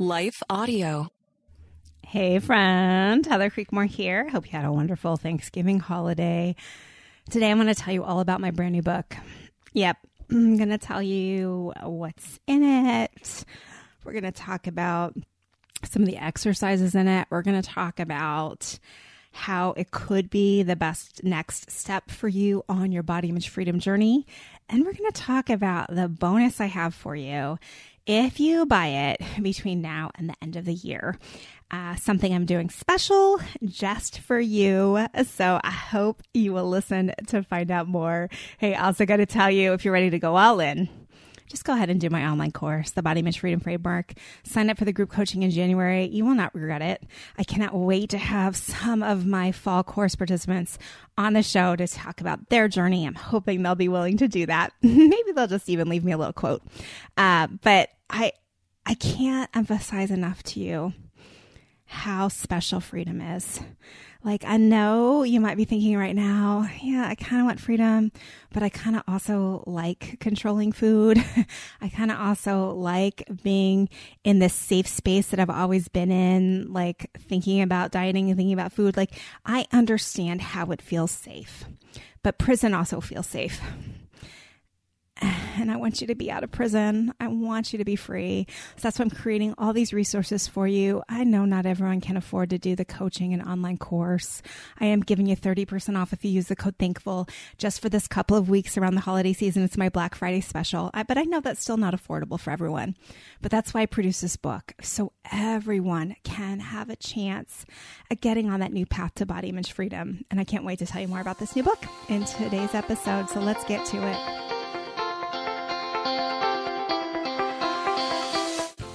Life Audio. Hey, friend. Heather Creekmore here. Hope you had a wonderful Thanksgiving holiday. Today, I'm going to tell you all about my brand new book. Yep, I'm going to tell you what's in it. We're going to talk about some of the exercises in it. We're going to talk about how it could be the best next step for you on your body image freedom journey. And we're going to talk about the bonus I have for you if you buy it between now and the end of the year. Uh, something I'm doing special just for you. So I hope you will listen to find out more. Hey, also got to tell you if you're ready to go all in, just go ahead and do my online course, the Body Image Freedom Framework. Sign up for the group coaching in January. You will not regret it. I cannot wait to have some of my fall course participants on the show to talk about their journey. I'm hoping they'll be willing to do that. Maybe they'll just even leave me a little quote. Uh, but I, I can't emphasize enough to you how special freedom is. Like, I know you might be thinking right now, yeah, I kind of want freedom, but I kind of also like controlling food. I kind of also like being in this safe space that I've always been in, like thinking about dieting and thinking about food. Like, I understand how it feels safe, but prison also feels safe and I want you to be out of prison. I want you to be free. So that's why I'm creating all these resources for you. I know not everyone can afford to do the coaching and online course. I am giving you 30% off if you use the code THANKFUL just for this couple of weeks around the holiday season. It's my Black Friday special. I, but I know that's still not affordable for everyone. But that's why I produce this book so everyone can have a chance at getting on that new path to body image freedom. And I can't wait to tell you more about this new book in today's episode. So let's get to it.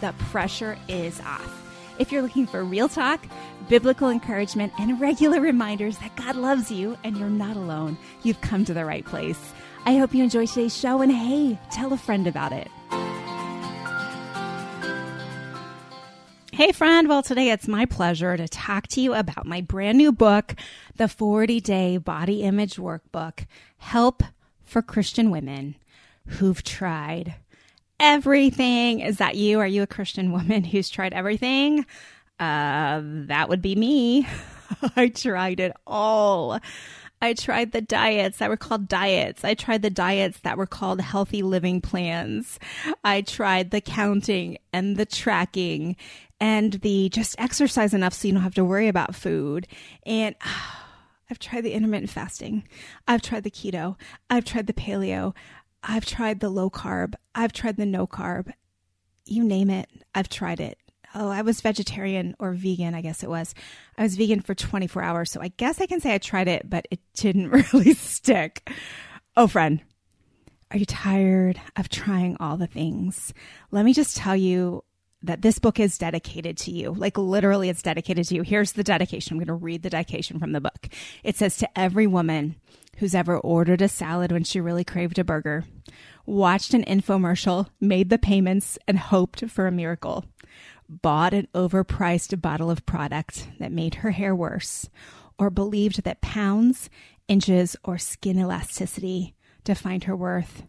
the pressure is off. If you're looking for real talk, biblical encouragement, and regular reminders that God loves you and you're not alone, you've come to the right place. I hope you enjoy today's show and hey, tell a friend about it. Hey, friend. Well, today it's my pleasure to talk to you about my brand new book, The 40 Day Body Image Workbook Help for Christian Women Who've Tried everything. Is that you? Are you a Christian woman who's tried everything? Uh, that would be me. I tried it all. I tried the diets that were called diets. I tried the diets that were called healthy living plans. I tried the counting and the tracking and the just exercise enough so you don't have to worry about food. And I've tried the intermittent fasting. I've tried the keto. I've tried the paleo. I've tried the low carb. I've tried the no carb. You name it, I've tried it. Oh, I was vegetarian or vegan, I guess it was. I was vegan for 24 hours. So I guess I can say I tried it, but it didn't really stick. Oh, friend, are you tired of trying all the things? Let me just tell you that this book is dedicated to you. Like literally, it's dedicated to you. Here's the dedication. I'm going to read the dedication from the book. It says to every woman who's ever ordered a salad when she really craved a burger, watched an infomercial, made the payments, and hoped for a miracle, bought an overpriced bottle of product that made her hair worse, or believed that pounds, inches, or skin elasticity defined her worth.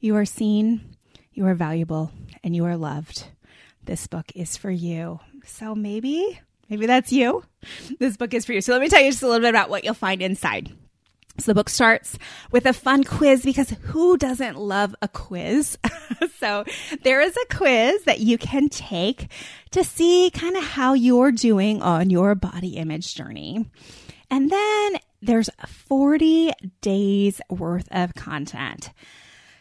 You are seen, you are valuable, and you are loved. This book is for you. So maybe, maybe that's you. This book is for you. So let me tell you just a little bit about what you'll find inside. So the book starts with a fun quiz because who doesn't love a quiz? so there is a quiz that you can take to see kind of how you're doing on your body image journey. And then there's 40 days worth of content.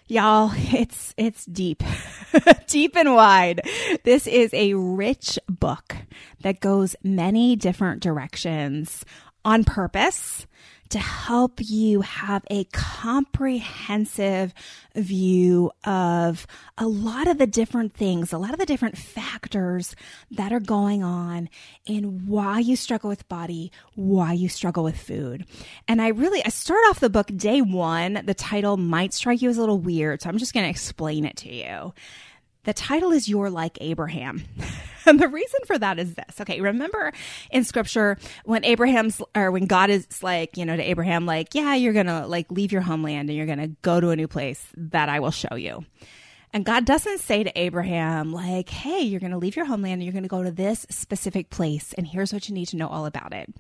Y'all, it's, it's deep, deep and wide. This is a rich book that goes many different directions on purpose to help you have a comprehensive view of a lot of the different things, a lot of the different factors that are going on in why you struggle with body, why you struggle with food. And I really, I start off the book day one. The title might strike you as a little weird, so I'm just going to explain it to you. The title is You're Like Abraham. and the reason for that is this. Okay, remember in scripture when Abraham's or when God is like, you know, to Abraham, like, yeah, you're gonna like leave your homeland and you're gonna go to a new place that I will show you. And God doesn't say to Abraham, like, hey, you're going to leave your homeland and you're going to go to this specific place, and here's what you need to know all about it.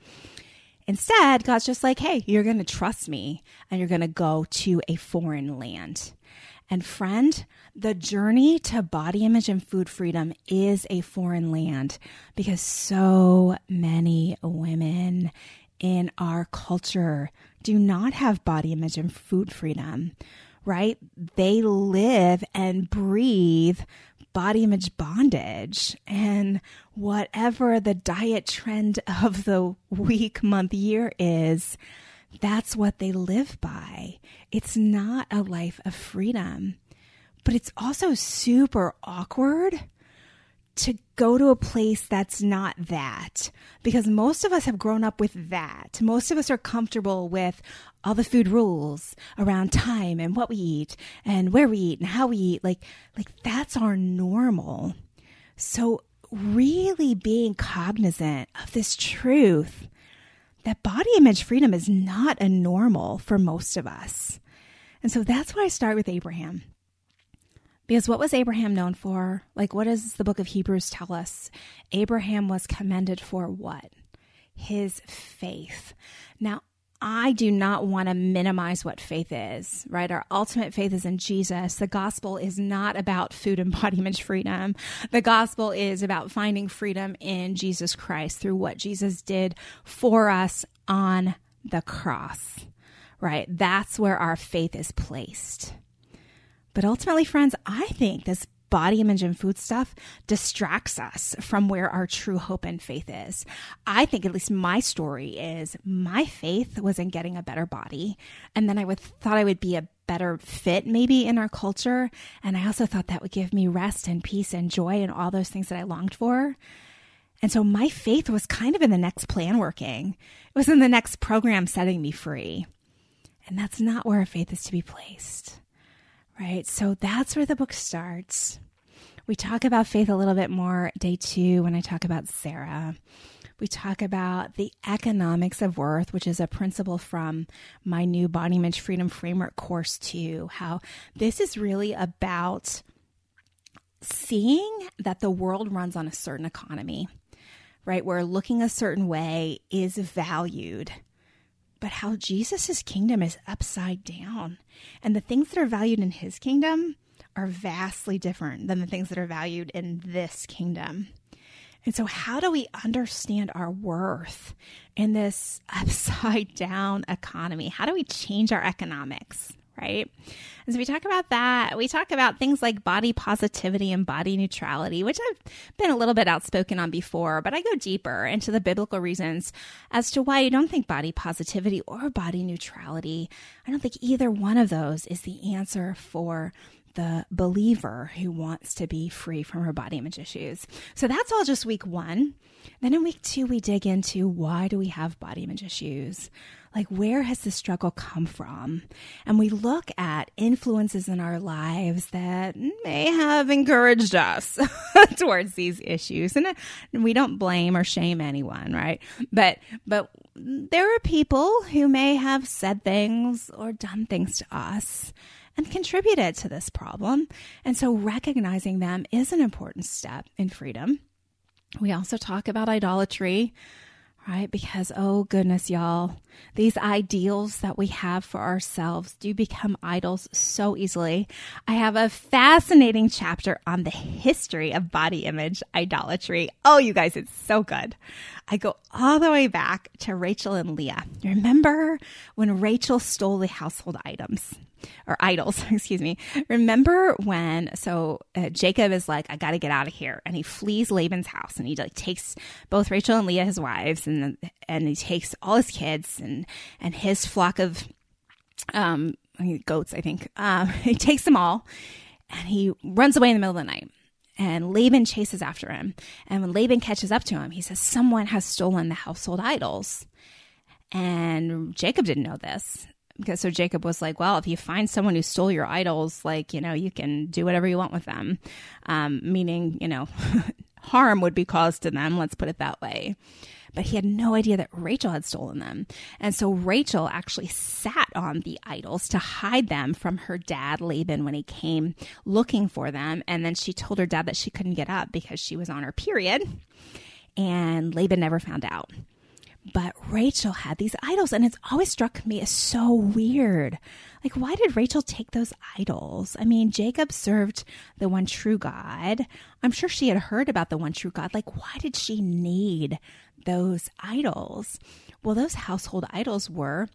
Instead, God's just like, hey, you're going to trust me and you're going to go to a foreign land. And friend, the journey to body image and food freedom is a foreign land because so many women in our culture do not have body image and food freedom, right? They live and breathe body image bondage and whatever the diet trend of the week, month, year is that's what they live by. It's not a life of freedom, but it's also super awkward to go to a place that's not that because most of us have grown up with that. Most of us are comfortable with all the food rules around time and what we eat and where we eat and how we eat. Like, like that's our normal. So really being cognizant of this truth that body image freedom is not a normal for most of us. And so that's why I start with Abraham. Because what was Abraham known for? Like, what does the book of Hebrews tell us? Abraham was commended for what? His faith. Now, I do not want to minimize what faith is, right? Our ultimate faith is in Jesus. The gospel is not about food and body image freedom. The gospel is about finding freedom in Jesus Christ through what Jesus did for us on the cross, right? That's where our faith is placed. But ultimately, friends, I think this body image and food stuff distracts us from where our true hope and faith is. I think at least my story is my faith was in getting a better body. And then I would thought I would be a better fit maybe in our culture. And I also thought that would give me rest and peace and joy and all those things that I longed for. And so my faith was kind of in the next plan working. It was in the next program setting me free. And that's not where our faith is to be placed right? So that's where the book starts. We talk about faith a little bit more day two when I talk about Sarah. We talk about the economics of worth, which is a principle from my new body image freedom framework course, too. How this is really about seeing that the world runs on a certain economy, right? Where looking a certain way is valued but how Jesus' kingdom is upside down. And the things that are valued in his kingdom are vastly different than the things that are valued in this kingdom. And so, how do we understand our worth in this upside down economy? How do we change our economics? Right? And so we talk about that. We talk about things like body positivity and body neutrality, which I've been a little bit outspoken on before, but I go deeper into the biblical reasons as to why I don't think body positivity or body neutrality, I don't think either one of those is the answer for the believer who wants to be free from her body image issues. So that's all just week one. Then in week two, we dig into why do we have body image issues? Like where has the struggle come from? And we look at influences in our lives that may have encouraged us towards these issues. And uh, we don't blame or shame anyone, right? But, but there are people who may have said things or done things to us and contributed to this problem. And so recognizing them is an important step in freedom. We also talk about idolatry right? Because, oh goodness, y'all, these ideals that we have for ourselves do become idols so easily. I have a fascinating chapter on the history of body image idolatry. Oh, you guys, it's so good. I go all the way back to Rachel and Leah. Remember when Rachel stole the household items? or idols, excuse me. Remember when, so uh, Jacob is like, I got to get out of here. And he flees Laban's house and he like takes both Rachel and Leah, his wives, and, and he takes all his kids and and his flock of um goats, I think. Um, he takes them all and he runs away in the middle of the night. And Laban chases after him. And when Laban catches up to him, he says, Someone has stolen the household idols. And Jacob didn't know this. Because so Jacob was like, Well, if you find someone who stole your idols, like, you know, you can do whatever you want with them. Um, meaning, you know, harm would be caused to them. Let's put it that way but he had no idea that Rachel had stolen them. And so Rachel actually sat on the idols to hide them from her dad, Laban, when he came looking for them. And then she told her dad that she couldn't get up because she was on her period. And Laban never found out. But Rachel had these idols, and it's always struck me as so weird. Like, why did Rachel take those idols? I mean, Jacob served the one true God. I'm sure she had heard about the one true God. Like, why did she need those idols? Well, those household idols were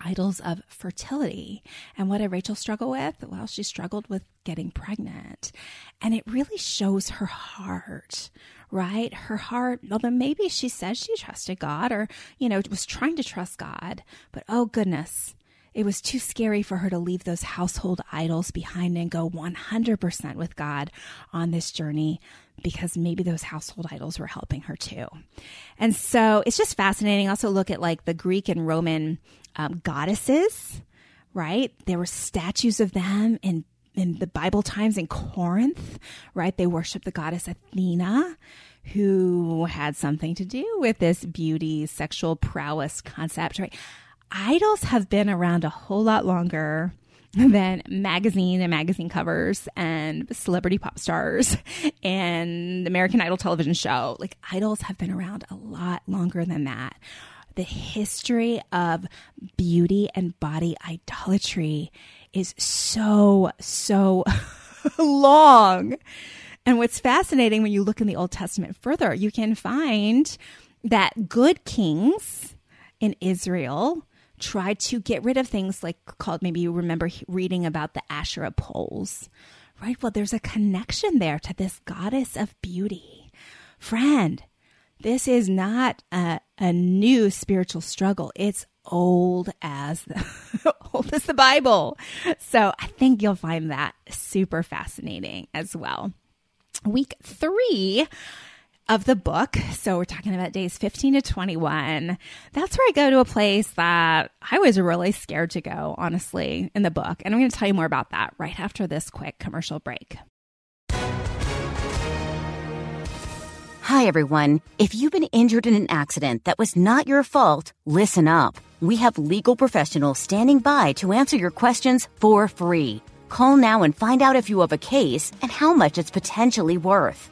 idols of fertility. And what did Rachel struggle with? Well, she struggled with getting pregnant. And it really shows her heart, right? Her heart, although maybe she says she trusted God or, you know, was trying to trust God, but oh goodness, it was too scary for her to leave those household idols behind and go 100% with God on this journey because maybe those household idols were helping her too. And so it's just fascinating. Also, look at like the Greek and Roman um, goddesses, right? There were statues of them in in the Bible times in Corinth, right? They worshiped the goddess Athena, who had something to do with this beauty, sexual prowess concept, right? idols have been around a whole lot longer than magazine and magazine covers and celebrity pop stars and American Idol television show. Like idols have been around a lot longer than that. The history of beauty and body idolatry is so, so long. And what's fascinating when you look in the Old Testament further, you can find that good kings in Israel tried to get rid of things like called maybe you remember reading about the Asherah poles, right? Well, there's a connection there to this goddess of beauty. Friend, this is not a, a new spiritual struggle. It's old as the old as the Bible. So I think you'll find that super fascinating as well. Week three of the book. So we're talking about days 15 to 21. That's where I go to a place that I was really scared to go, honestly, in the book. And I'm going to tell you more about that right after this quick commercial break. Hi, everyone. If you've been injured in an accident that was not your fault, listen up. We have legal professionals standing by to answer your questions for free. Call now and find out if you have a case and how much it's potentially worth.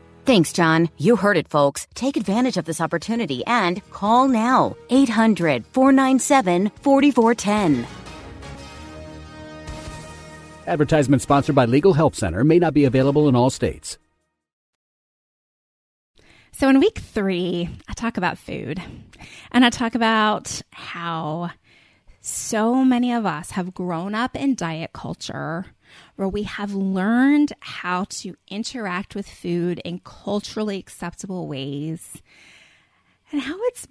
Thanks, John. You heard it, folks. Take advantage of this opportunity and call now 800 497 4410. Advertisement sponsored by Legal Help Center may not be available in all states. So, in week three, I talk about food and I talk about how so many of us have grown up in diet culture where we have learned how to interact with food in culturally acceptable ways and how it's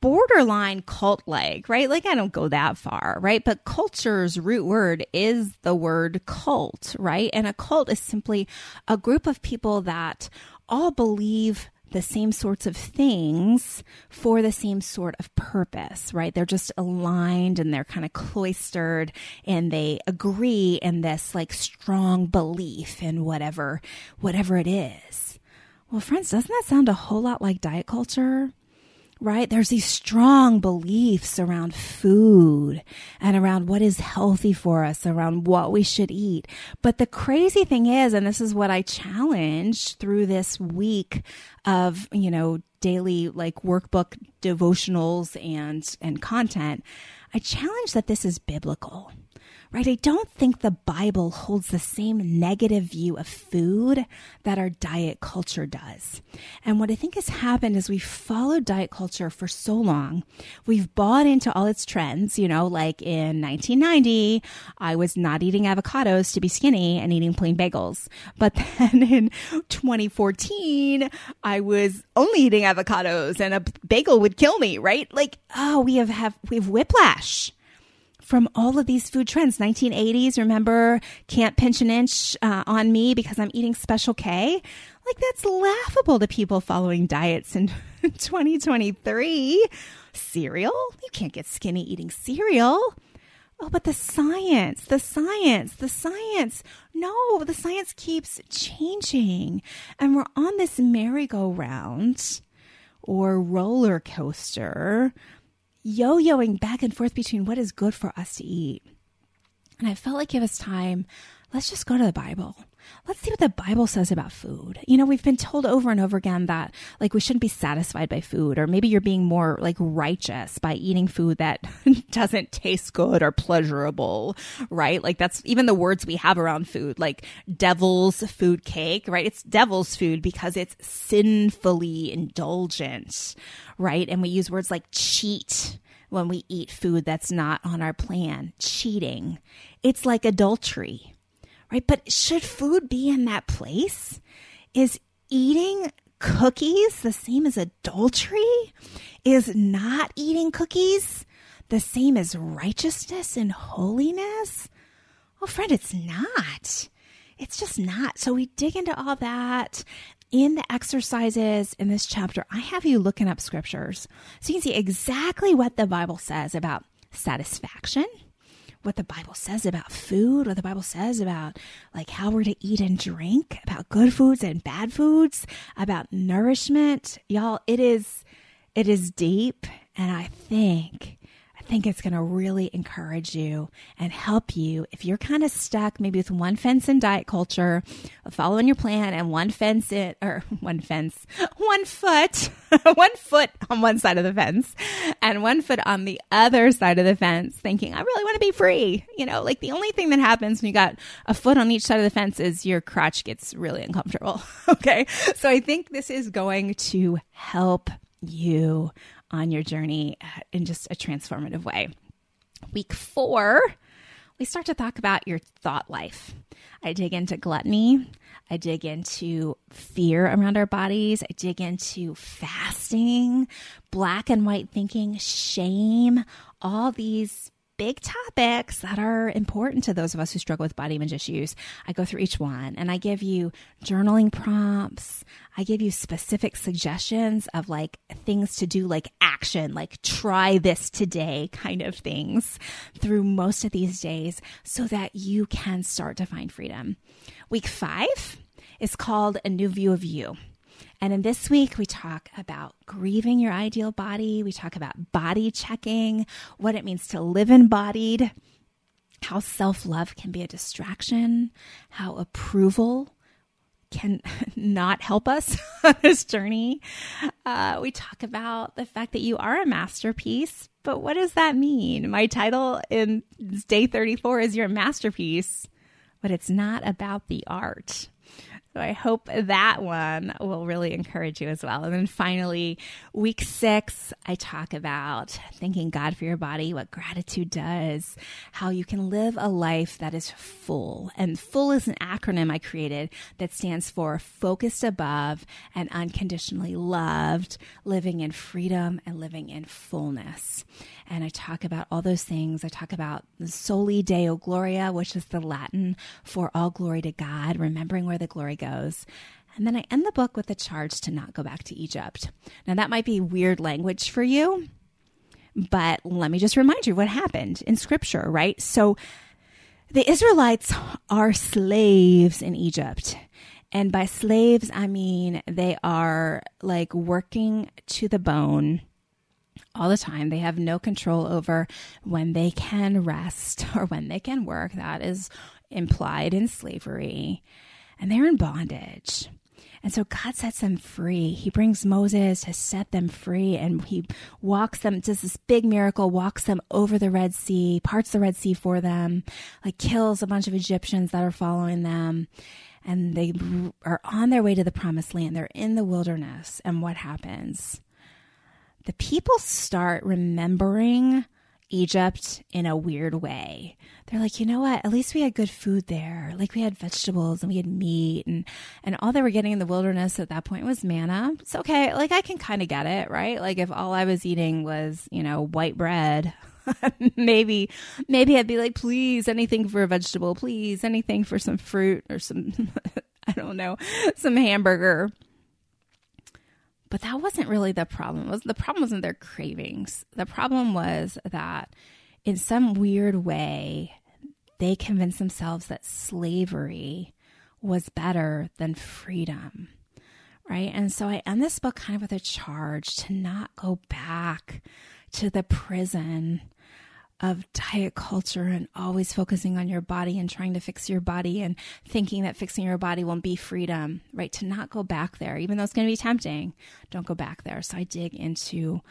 borderline cult like, right? Like, I don't go that far, right? But culture's root word is the word cult, right? And a cult is simply a group of people that all believe the same sorts of things for the same sort of purpose, right? They're just aligned and they're kind of cloistered and they agree in this like strong belief in whatever, whatever it is. Well, friends, doesn't that sound a whole lot like diet culture? Right? There's these strong beliefs around food and around what is healthy for us, around what we should eat. But the crazy thing is, and this is what I challenged through this week of, you know, daily like workbook devotionals and, and content, I challenge that this is biblical right? I don't think the Bible holds the same negative view of food that our diet culture does. And what I think has happened is we've followed diet culture for so long. We've bought into all its trends, you know, like in 1990, I was not eating avocados to be skinny and eating plain bagels. But then in 2014, I was only eating avocados and a bagel would kill me, right? Like, oh, we have, have we have whiplash from all of these food trends. 1980s, remember, can't pinch an inch uh, on me because I'm eating Special K. Like, that's laughable to people following diets in 2023. Cereal? You can't get skinny eating cereal. Oh, but the science, the science, the science. No, the science keeps changing. And we're on this merry-go-round or roller coaster yo yoing back and forth between what is good for us to eat. And I felt like it was time, let's just go to the Bible. Let's see what the Bible says about food. You know, we've been told over and over again that like we shouldn't be satisfied by food, or maybe you're being more like righteous by eating food that doesn't taste good or pleasurable, right? Like that's even the words we have around food, like devil's food cake, right? It's devil's food because it's sinfully indulgent, right? And we use words like cheat when we eat food that's not on our plan, cheating. It's like adultery, right? But should food be in that place? Is eating cookies the same as adultery? Is not eating cookies the same as righteousness and holiness? Oh, friend, it's not. It's just not. So we dig into all that in the exercises in this chapter, I have you looking up scriptures so you can see exactly what the Bible says about satisfaction, what the Bible says about food, what the Bible says about like how we're to eat and drink, about good foods and bad foods, about nourishment. Y'all, it is it is deep and I think think it's going to really encourage you and help you if you're kind of stuck maybe with one fence in diet culture, following your plan and one fence in, or one fence, one foot, one foot on one side of the fence and one foot on the other side of the fence thinking, I really want to be free. You know, like the only thing that happens when you got a foot on each side of the fence is your crotch gets really uncomfortable. okay. So I think this is going to help you on your journey uh, in just a transformative way. Week four, we start to talk about your thought life. I dig into gluttony. I dig into fear around our bodies. I dig into fasting, black and white thinking, shame, all these big topics that are important to those of us who struggle with body image issues. I go through each one and I give you journaling prompts. I give you specific suggestions of like things to do, like action, like try this today kind of things through most of these days so that you can start to find freedom. Week five is called A New View of You. And in this week, we talk about grieving your ideal body. We talk about body checking, what it means to live embodied, how self love can be a distraction, how approval can not help us on this journey. Uh, we talk about the fact that you are a masterpiece, but what does that mean? My title in day 34 is Your Masterpiece, but it's not about the art. So I hope that one will really encourage you as well. And then finally, week six, I talk about thanking God for your body, what gratitude does, how you can live a life that is full. And full is an acronym I created that stands for focused above and unconditionally loved, living in freedom and living in fullness. And I talk about all those things. I talk about soli deo gloria, which is the Latin for all glory to God, remembering where the glory goes. And then I end the book with a charge to not go back to Egypt. Now, that might be weird language for you, but let me just remind you what happened in scripture, right? So the Israelites are slaves in Egypt. And by slaves, I mean they are like working to the bone all the time. They have no control over when they can rest or when they can work. That is implied in slavery. And they're in bondage. And so God sets them free. He brings Moses to set them free and he walks them, does this big miracle, walks them over the Red Sea, parts the Red Sea for them, like kills a bunch of Egyptians that are following them. And they are on their way to the promised land. They're in the wilderness. And what happens? The people start remembering Egypt in a weird way. They're like, you know what? At least we had good food there. Like we had vegetables and we had meat and and all they were getting in the wilderness at that point was manna. It's okay. Like I can kind of get it, right? Like if all I was eating was, you know, white bread, maybe maybe I'd be like, please, anything for a vegetable, please, anything for some fruit or some I don't know, some hamburger. But that wasn't really the problem. Was the problem wasn't their cravings. The problem was that in some weird way they convinced themselves that slavery was better than freedom. Right? And so I end this book kind of with a charge to not go back to the prison of diet culture and always focusing on your body and trying to fix your body and thinking that fixing your body won't be freedom, right? To not go back there, even though it's going to be tempting, don't go back there. So I dig into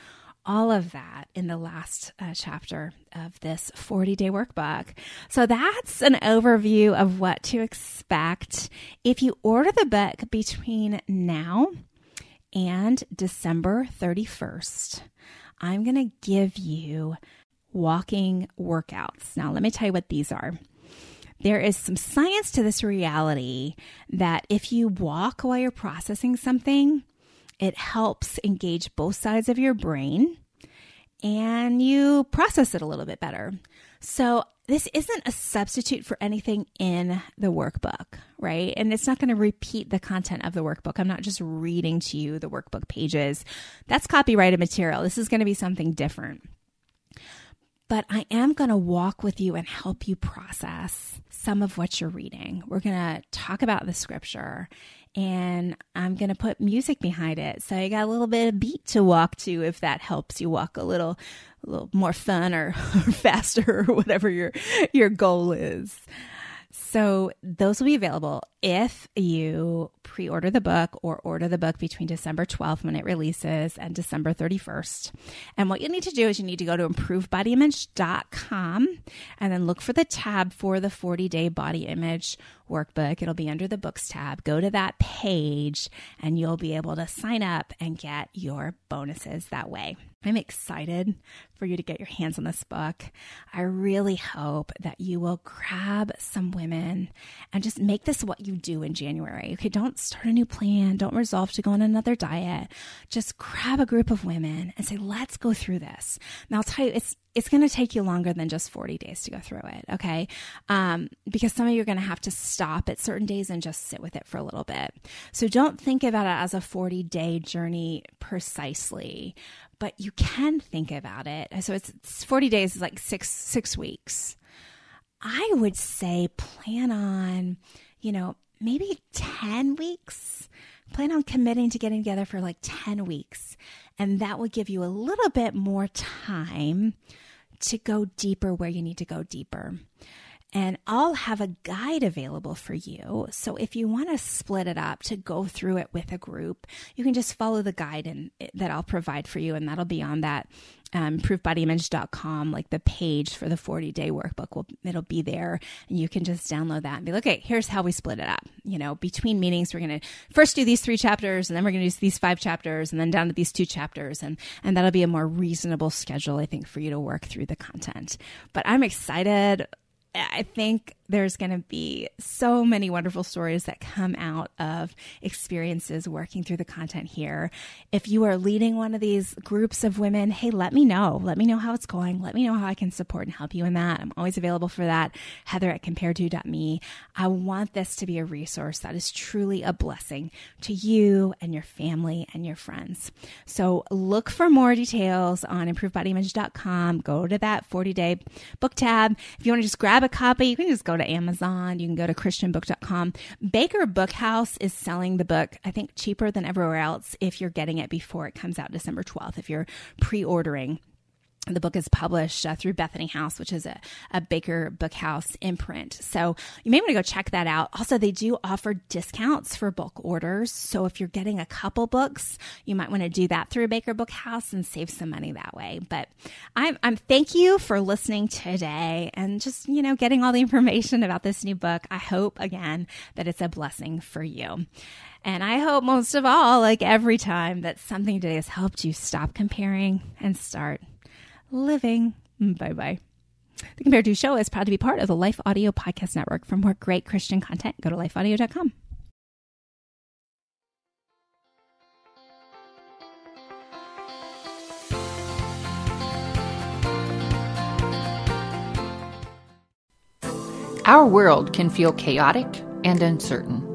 all of that in the last uh, chapter of this 40 day workbook. So that's an overview of what to expect. If you order the book between now and December 31st, I'm going to give you walking workouts. Now, let me tell you what these are. There is some science to this reality that if you walk while you're processing something, it helps engage both sides of your brain and you process it a little bit better. So, this isn't a substitute for anything in the workbook, right? And it's not going to repeat the content of the workbook. I'm not just reading to you the workbook pages. That's copyrighted material. This is going to be something different but I am going to walk with you and help you process some of what you're reading. We're going to talk about the scripture and I'm going to put music behind it. So you got a little bit of beat to walk to if that helps you walk a little a little more fun or, or faster or whatever your your goal is. So those will be available if you pre order the book or order the book between December 12th when it releases and December 31st. And what you need to do is you need to go to improvebodyimage.com and then look for the tab for the 40 day body image workbook. It'll be under the books tab. Go to that page and you'll be able to sign up and get your bonuses that way. I'm excited for you to get your hands on this book. I really hope that you will grab some women and just make this what you do in January. Okay, don't start a new plan, don't resolve to go on another diet. Just grab a group of women and say, let's go through this. Now, I'll tell you, it's it's going to take you longer than just 40 days to go through it, okay? Um, because some of you are going to have to stop at certain days and just sit with it for a little bit. So don't think about it as a 40 day journey precisely, but you can think about it. So it's, it's 40 days is like six six weeks. I would say plan on you know, maybe 10 weeks. Plan on committing to getting together for like 10 weeks. And that will give you a little bit more time to go deeper where you need to go deeper. And I'll have a guide available for you. So if you want to split it up to go through it with a group, you can just follow the guide and that I'll provide for you. And that'll be on that um, improvebodyimage.com, like the page for the 40 day workbook will, it'll be there and you can just download that and be like, okay, here's how we split it up. You know, between meetings, we're to first do these three chapters and then we're to do these five chapters and then down to these two chapters. And, and that'll be a more reasonable schedule, I think, for you to work through the content. But I'm excited I think there's going to be so many wonderful stories that come out of experiences working through the content here. If you are leading one of these groups of women, hey, let me know. Let me know how it's going. Let me know how I can support and help you in that. I'm always available for that. Heather at compared2.me. I want this to be a resource that is truly a blessing to you and your family and your friends. So look for more details on improvebodyimage.com. Go to that 40 day book tab. If you want to just grab a copy, you can just go to Amazon. You can go to christianbook.com. Baker Bookhouse is selling the book, I think, cheaper than everywhere else if you're getting it before it comes out December 12th, if you're pre ordering the book is published uh, through Bethany House, which is a, a Baker Bookhouse imprint. So you may want to go check that out. Also, they do offer discounts for bulk orders. So if you're getting a couple books, you might want to do that through Baker Bookhouse and save some money that way. But I'm, I'm thank you for listening today and just, you know, getting all the information about this new book. I hope again that it's a blessing for you. And I hope most of all, like every time, that something today has helped you stop comparing and start living. Bye bye. The Compared to Show is proud to be part of the Life Audio Podcast Network. For more great Christian content, go to lifeaudio.com. Our world can feel chaotic and uncertain.